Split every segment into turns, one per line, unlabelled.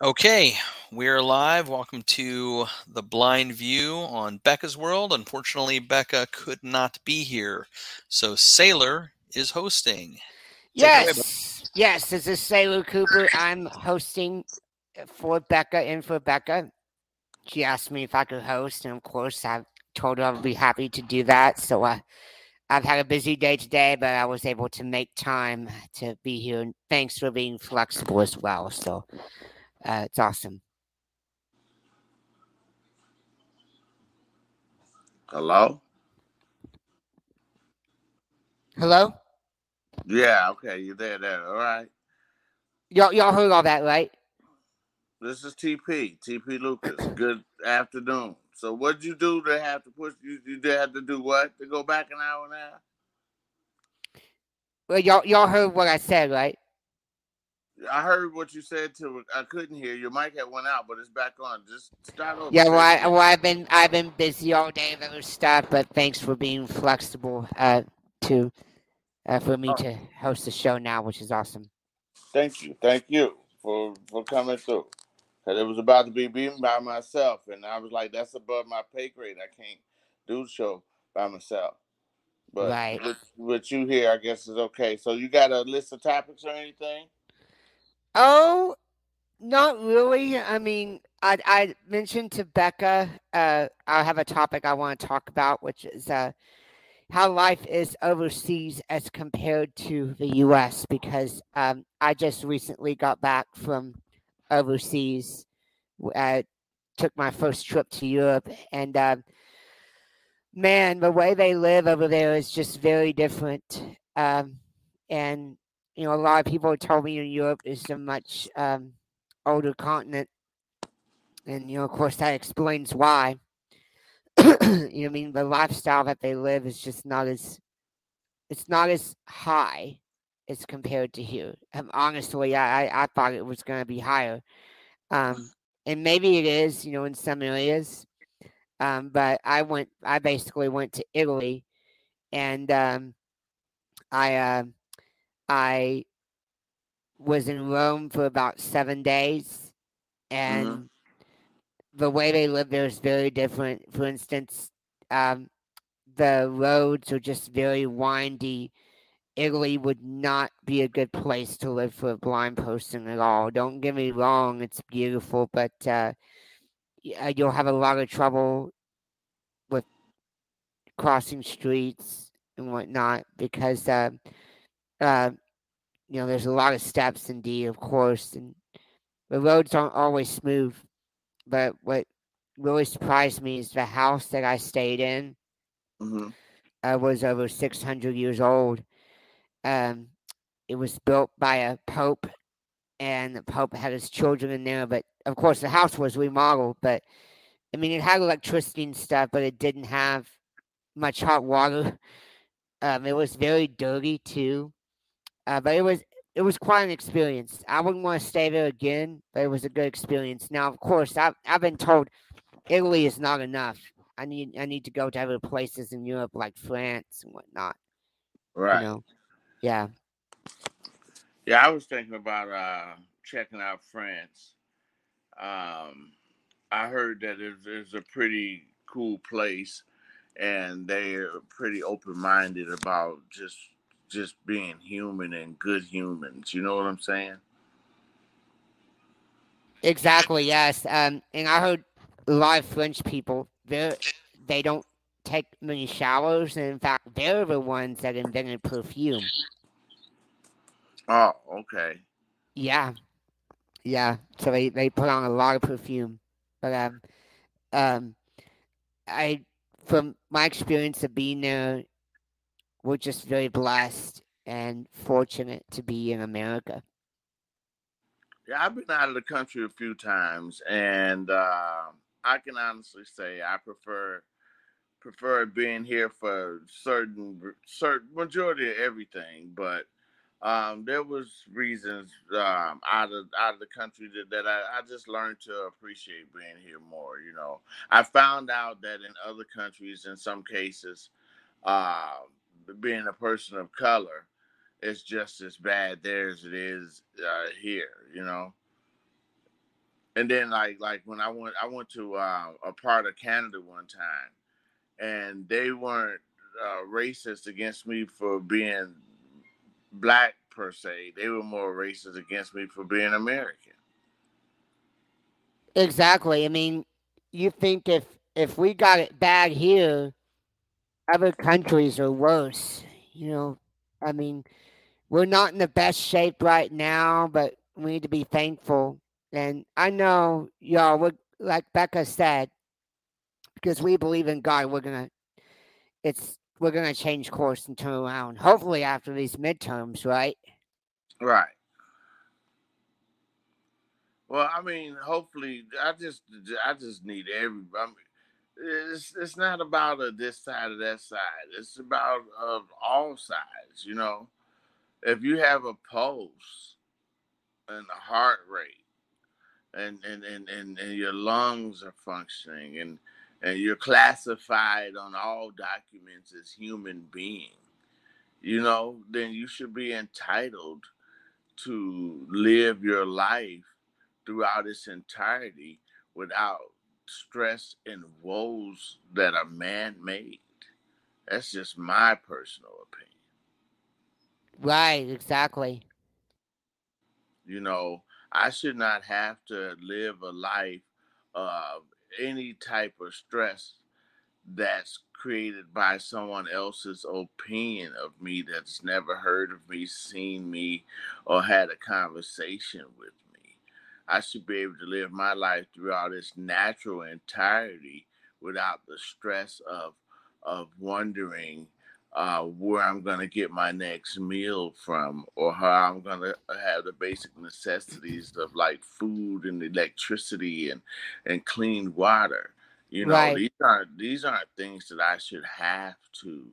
Okay, we're live. Welcome to the Blind View on Becca's World. Unfortunately, Becca could not be here, so Saylor is hosting. Take it away,
Yes, yes, this is Saylor Cooper. I'm hosting for Becca and for Becca. She asked me if I could host, and of course, I told her I would be happy to do that. So uh, I've had a busy day today, but I was able to make time to be here. And thanks for being flexible as well. So uh, it's awesome.
Hello?
Hello,
Yeah, okay, you're there, there. All right.
y'all, y'all heard all that, right?
This is TP, TP Lucas. Good afternoon. So what'd you do to have to push you you did have to do what? To go back an hour now?
Well, y'all, y'all heard what I said, right?
I heard what you said to I couldn't hear. Your mic had went out, but it's back on. Just start over.
Yeah, well, I, well, I've been I've been busy all day other stuff, but thanks for being flexible uh, to uh, for me
Oh,
to host the show now, which is awesome.
thank you. Thank you for for coming through. Cause it was about to be beaten by myself, and I was like, "That's above my pay grade. I can't do the show by myself." But
Right.
with, with you here, I guess is okay. So you got a list of topics or anything?
Oh, not really. I mean, I I mentioned to Becca, uh, I have a topic I want to talk about, which is uh, how life is overseas as compared to the U.S. Because um, I just recently got back from overseas. I took my first trip to Europe, and uh, man, the way they live over there is just very different. Um, and you know, a lot of people told me in Europe is a much um, older continent, and you know, of course, that explains why. you know, I mean, the lifestyle that they live is just not as it's not as high as compared to here. Um, honestly, I I, I thought it was going to be higher, um, and maybe it is, you know, in some areas. Um, but I went, I basically went to Italy, and um, I uh, I was in Rome for about seven days,
Mm-hmm.
and the way they live there is very different. For instance, um, the roads are just very windy. Italy would not be a good place to live for a blind person at all. Don't get me wrong; it's beautiful, but uh, uh, you'll have a lot of trouble with crossing streets and whatnot because uh, uh, you know there's a lot of steps indeed, of course, and the roads aren't always smooth. But what really surprised me is the house that I stayed in
hmm
uh, was over 600 years old. Um, it was built by a pope, and the pope had his children in there. But of course, the house was remodeled. But I mean, it had electricity and stuff, but it didn't have much hot water. Um, it was very dirty too. Uh, but it was it was quite an experience. I wouldn't want to stay there again, but it was a good experience. Now, of course, I've I've been told Italy is not enough. I need I need to go to other places in Europe like France and whatnot.
Right.
You know, yeah.
Yeah, I was thinking about uh, checking out France. Um, I heard that it's, it's a pretty cool place, and they're pretty open minded about just just being human and good humans. You know what I'm saying?
Exactly, yes. Um, and I heard a lot of French people they they don't take many showers, and in fact, they're the ones that invented perfume.
Oh, okay.
Yeah, yeah. So they, they put on a lot of perfume, but um, um, I from my experience of being there, we're just very blessed and fortunate to be in America.
Yeah, I've been out of the country a few times, and uh, I can honestly say I prefer prefer being here for certain certain majority of everything, but um, there was reasons um, out of out of the country that, that I, I just learned to appreciate being here more. You know, I found out that in other countries, in some cases, uh, being a person of color is just as bad there as it is uh, here. You know. and then like like when I went I went to uh, a part of Canada one time, and they weren't uh, racist against me for being black per se. They were more racist against me for being American.
Exactly. I mean, you think if if we got it bad here, other countries are worse. You know, I mean, we're not in the best shape right now, but we need to be thankful. And I know y'all, we're, like Becca said, because we believe in God, we're gonna, it's we're gonna change course and turn around. Hopefully after these midterms, right?
Right. Well, I mean, hopefully, I just, I just need every. I mean, it's it's not about a this side or that side. It's about of all sides. You know, if you have a pulse and a heart rate, and and and and, and your lungs are functioning, and and you're classified on all documents as human being, you know, then you should be entitled to live your life throughout its entirety without stress and woes that are man made. That's just my personal opinion.
Right, exactly.
You know, I should not have to live a life of any type of stress that's created by someone else's opinion of me that's never heard of me, seen me, or had a conversation with I should be able to live my life throughout its natural entirety without the stress of of wondering uh, where I'm going to get my next meal from, or how I'm going to have the basic necessities of like food and electricity and and clean water. You know, right. these aren't these aren't things that I should have to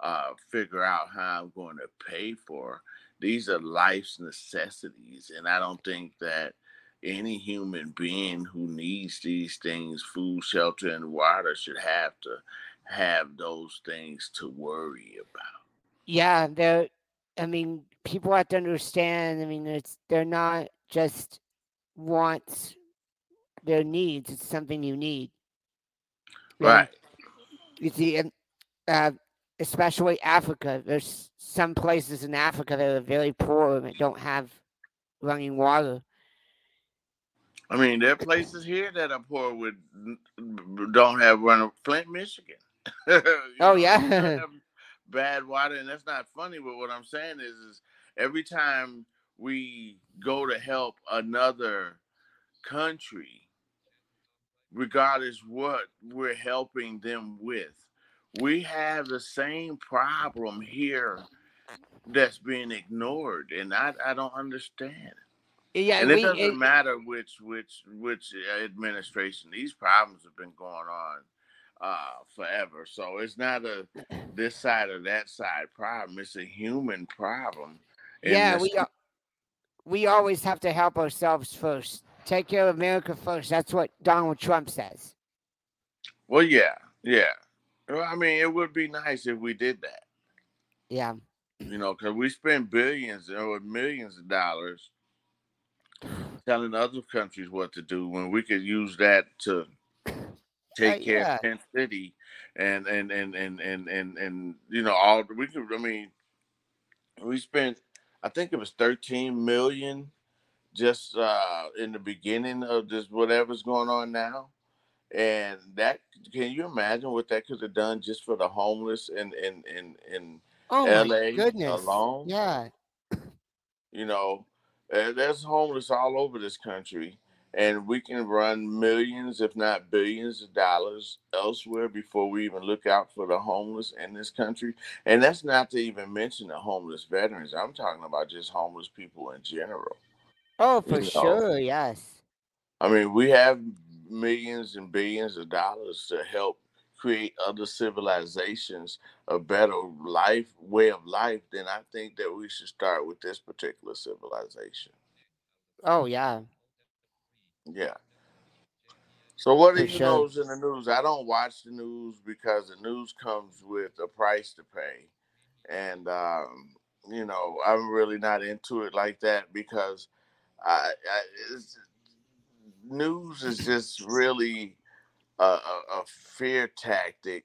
uh, figure out how I'm going to pay for. These are life's necessities, and I don't think that any human being who needs these things, food, shelter, and water, should have to have those things to worry about.
Yeah, they're. I mean, people have to understand. I mean, it's they're not just wants, their needs. It's something you need.
Right.
you see, and uh, especially Africa. There's some places in Africa that are very poor and don't have running water.
I mean, there are places here that are poor with don't have run Flint, Michigan.
oh yeah,
bad water, and that's not funny. But what I'm saying is, is every time we go to help another country, regardless what we're helping them with, we have the same problem here that's being ignored, and I I don't understand.
Yeah,
and it we, doesn't it, matter which which which administration. These problems have been going on uh, forever. So it's not a this side or that side problem. It's a human problem.
Yeah, we we always have to help ourselves first. Take care of America first. That's what Donald Trump says.
Well, yeah, yeah. I mean, it would be nice if we did that.
Yeah.
You know, because we spend billions or millions of dollars telling other countries what to do when we could use that to take uh, care yeah. of Penn City and and and and and and and you know all we could I mean we spent I think it was 13 million just uh in the beginning of this whatever's going on now and that can you imagine what that could have done just for the homeless in in in in
oh LA goodness.
alone
yeah
you know uh, there's homeless all over this country, and we can run millions, if not billions, of dollars elsewhere before we even look out for the homeless in this country. And that's not to even mention the homeless veterans. I'm talking about just homeless people in general.
Oh, for you know? sure, yes.
I mean, we have millions and billions of dollars to help create other civilizations a better life way of life then i think that we should start with this particular civilization.
Oh yeah.
Yeah. So what are you sure. in the news? I don't watch the news because the news comes with a price to pay. And um, you know i'm really not into it like that because I, I news is just really a, a, a fear tactic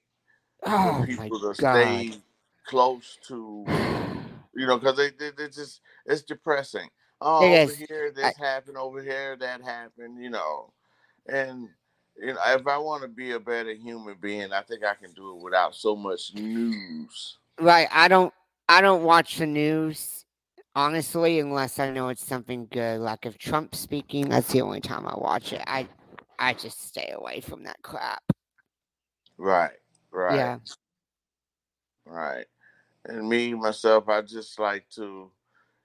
oh
for people to
God.
stay close to, you know, because they, they, they just it's depressing. Oh,
It
over here this happened, over here that happened, you know, and you know if I want to be a better human being, I think I can do it without so much news.
Right. I don't I don't watch the news honestly unless I know it's something good. Like if Trump's speaking, that's the only time I watch it. I I just stay away from that crap.
Right, right.
Yeah.
Right. And me myself, I just like to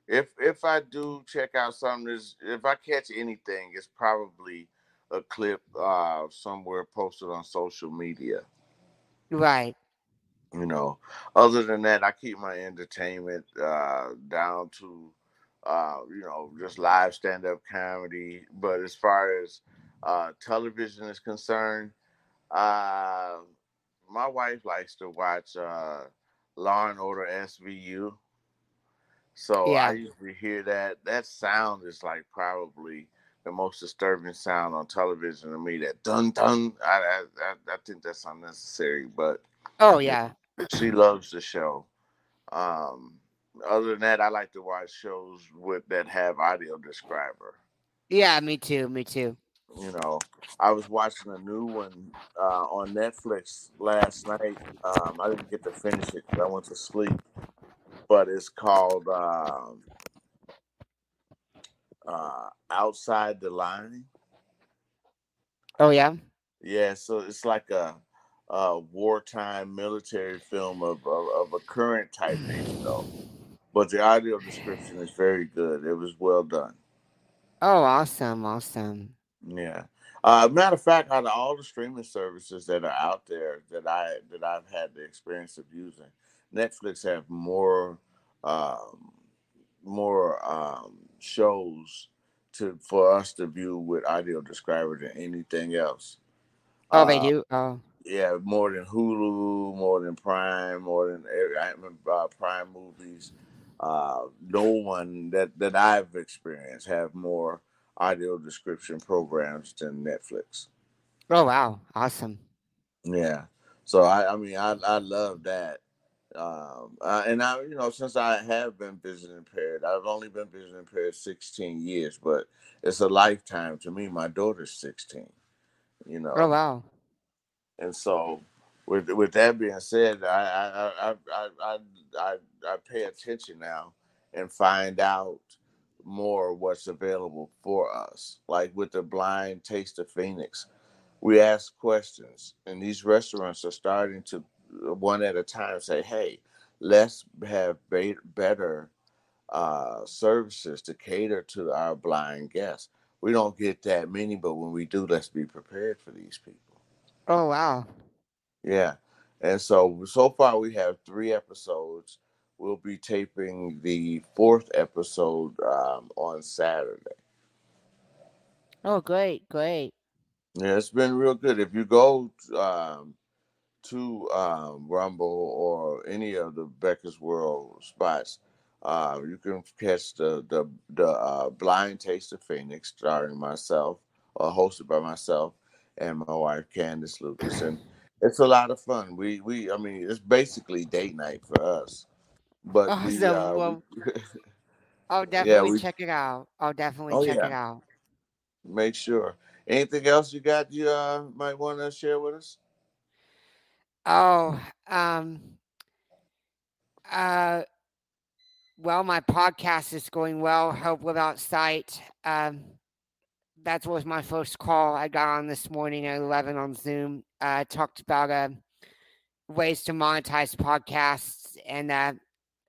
if if I do check out something if I catch anything, it's probably a clip uh somewhere posted on social media.
Right.
You know. Other than that, I keep my entertainment uh down to uh, you know, just live stand up comedy. But as far as uh television is concerned, uh my wife likes to watch uh Law and Order SVU. So
Yeah.
I usually hear that. That sound is like probably the most disturbing sound on television to me. That dun dun. I I, I, think that's unnecessary, but
Oh yeah.
she loves the show. Um, other than that, I like to watch shows with that have audio describer.
Yeah, me too. Me too.
You know, I was watching a new one uh, on Netflix last night. Um, I didn't get to finish it because I went to sleep, but it's called um, uh, Outside the Line.
Oh yeah.
Yeah, so it's like a, a wartime military film of, of, of a current type thing, though. But the audio description is very good. It was well done.
Oh awesome, awesome.
Yeah. Uh, matter of fact, out of all the streaming services that are out there that I that I've had the experience of using, Netflix have more um, more um, shows to for us to view with audio describer than anything else.
Oh they
Uh,
do? Oh.
yeah, more than Hulu, more than Prime, more than uh, Prime movies. Uh, no one that that I've experienced have more audio description programs than Netflix.
Oh wow. Awesome.
Yeah, so I I mean I I love that. Um, uh, and I you know since I have been vision impaired, I've only been vision impaired 16 years, but it's a lifetime to me. My daughter's 16. You know.
Oh wow.
And so, with with that being said, I I I I I, I, I pay attention now and find out more what's available for us. Like with the blind taste of Phoenix, we ask questions, and these restaurants are starting to one at a time say, "Hey, let's have be- better uh, services to cater to our blind guests." We don't get that many, but when we do, let's be prepared for these people.
Oh wow.
Yeah. And so so far we have three episodes. We'll be taping the fourth episode um, on Saturday.
Oh great, great.
Yeah, it's been real good. If you go um, to um, Rumble or any of the Becca's World spots, uh, you can catch the the the uh, Blind Taste of Phoenix, starring myself, uh, hosted by myself and my wife Candace Lucas, and it's a lot of fun. We we I mean it's basically date night for us, but we,
Awesome.
uh,
Well,
we-
I'll definitely
we-
check it out. I'll definitely
Oh,
check
yeah.
it out.
make sure. Anything else you got you uh, might want to share with us?
Oh, um, uh, well, my podcast is going well. Hope Without Sight. Um, that was my first call I got on this morning at 11 on Zoom. Uh, talked about uh, ways to monetize podcasts, and uh,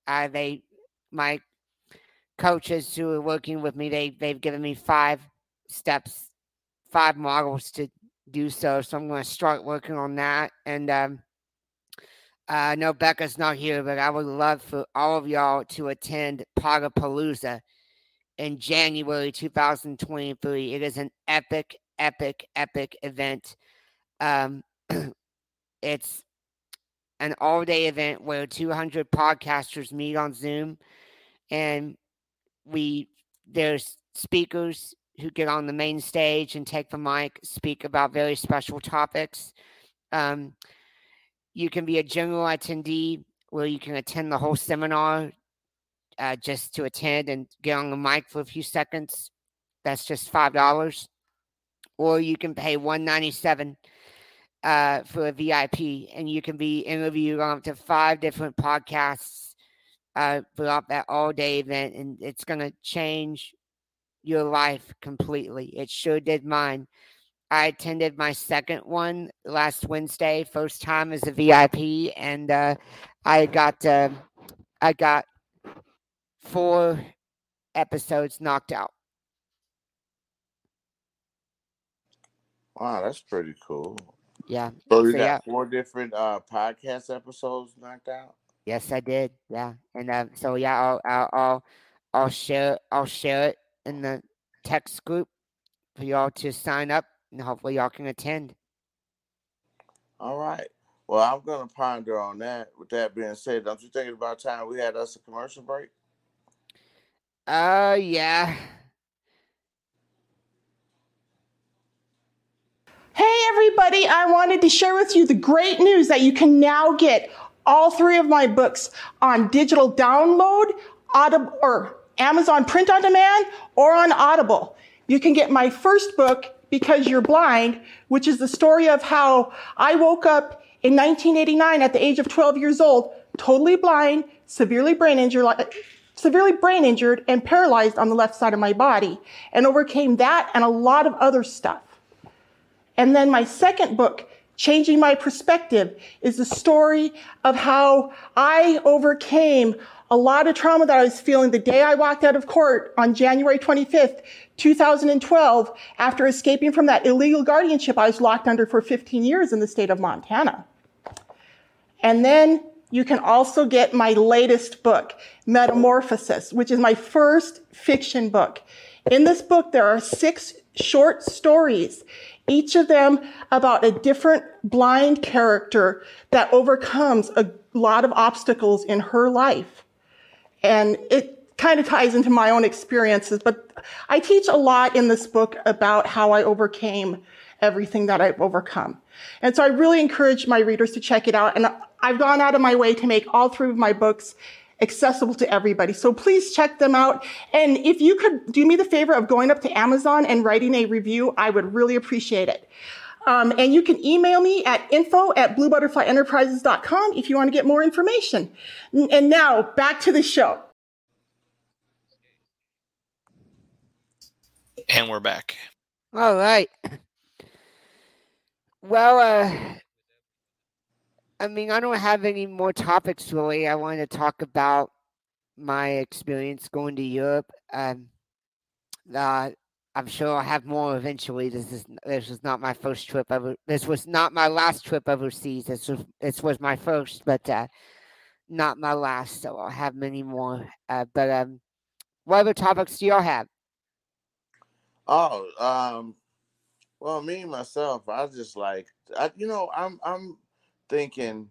uh, they, my coaches who are working with me, they they've given me five steps, five models to do so. So I'm going to start working on that. And um, I know Becca's not here, but I would love for all of y'all to attend Pagapalooza in January 2023. It is an epic, epic, epic event. Um, it's an all day event where 200 podcasters meet on Zoom and we there's speakers who get on the main stage and take the mic, speak about very special topics. Um, you can be a general attendee where you can attend the whole seminar uh, just to attend and get on the mic for a few seconds. That's just five dollars, or you can pay one ninety seven uh, for a VIP, and you can be interviewed on up to five different podcasts uh, throughout that all day event, and it's going to change your life completely. It sure did mine. I attended my second one last Wednesday, first time as a VIP, and uh, I got uh, I got four episodes knocked out.
Wow, that's pretty cool.
Yeah.
So you
So,
got
yeah.
four different uh podcast episodes knocked out.
Yes, I did. Yeah, and uh, so yeah, I'll, I'll I'll I'll share I'll share it in the text group for y'all to sign up, and hopefully y'all can attend.
All right. Well, I'm gonna ponder on that. With that being said, don't you think it's about time we had us a commercial break?
Uh, yeah.
Hey, everybody, I wanted to share with you the great news that you can now get all three of my books on digital download, Audible, or Amazon print on demand, or on Audible. You can get my first book, Because You're Blind, which is the story of how I woke up in 1989 at the age of 12 years old, totally blind, severely brain injured, severely brain injured and paralyzed on the left side of my body, and overcame that and a lot of other stuff. And then my second book, Changing My Perspective, is the story of how I overcame a lot of trauma that I was feeling the day I walked out of court on January 25th, 2012, after escaping from that illegal guardianship I was locked under for 15 years in the state of Montana. And then you can also get my latest book, Metamorphosis, which is my first fiction book. In this book, there are six short stories, each of them about a different blind character that overcomes a lot of obstacles in her life. And it kind of ties into my own experiences, but I teach a lot in this book about how I overcame everything that I've overcome. And so I really encourage my readers to check it out. And I've gone out of my way to make all three of my books accessible to everybody. So please check them out. And if you could do me the favor of going up to Amazon and writing a review, I would really appreciate it. Um, and you can email me at info at bluebutterflyenterprises.com if you want to get more information. And now back to the show.
And we're back.
All right. Well, uh, I mean, I don't have any more topics really. I want to talk about my experience going to Europe. Um, I'm sure I'll have more eventually. This is this was not my first trip over. This was not my last trip overseas. This was this was my first, but uh, not my last. So I'll have many more. Uh, but um, what other topics do y'all have?
Oh, um, well, me myself, I just like, I, you know, I'm I'm thinking,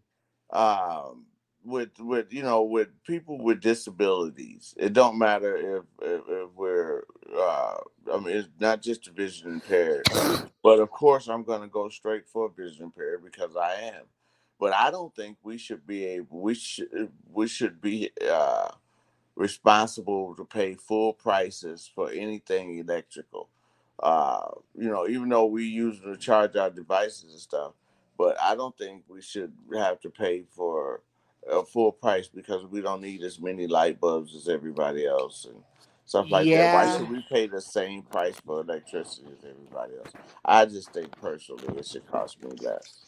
um, with with you know with people with disabilities, it don't matter if if, if we're, uh, I mean, it's not just vision impaired, but of course I'm gonna go straight for vision impaired because I am. But I don't think we should be able. We should we should be uh, responsible to pay full prices for anything electrical. Uh, you know, even though we use to charge our devices and stuff, but I don't think we should have to pay for a full price because we don't need as many light bulbs as everybody else and stuff like that. Why should we pay the same price for electricity as everybody else? I just think personally it should cost me less.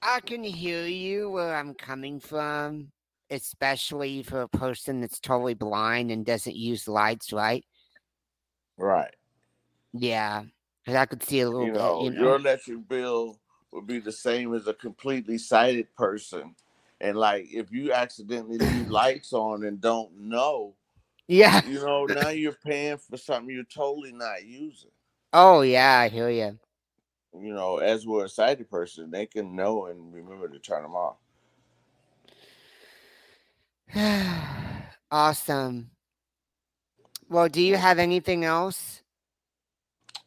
I can hear you where I'm coming from, especially for a person that's totally blind and doesn't use lights, right?
Right.
Yeah, because I could see a little
you
bit.
know,
You know,
your electric bill would be the same as a completely sighted person. And like if you accidentally leave lights on and don't know,
yeah.
you know, now you're paying for something you're totally not using.
Oh yeah, I hear you.
You know, as we're a sighted person, they can know and remember to turn them off.
awesome. Well, do you have anything else?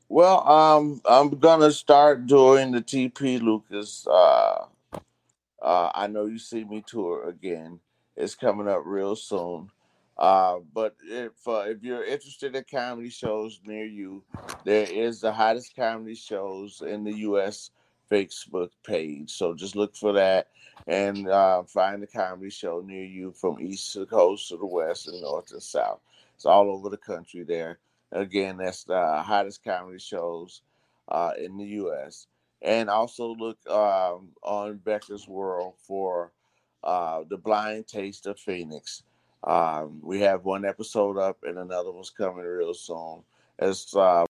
Well, um, I'm gonna start doing the TP Lucas. Uh, uh, I know you see me tour again. It's coming up real soon. Uh, but if uh, if you're interested in comedy shows near you, there is the hottest comedy shows in the U.S. Facebook page. So just look for that and uh, find the comedy show near you from east to coast to the west and north and south. It's all over the country there. Again, that's the hottest comedy shows uh, in the U.S. And also look um, on Becca's World for uh, the Blind Taste of Phoenix. Um, we have one episode up and another one's coming real soon. It's uh,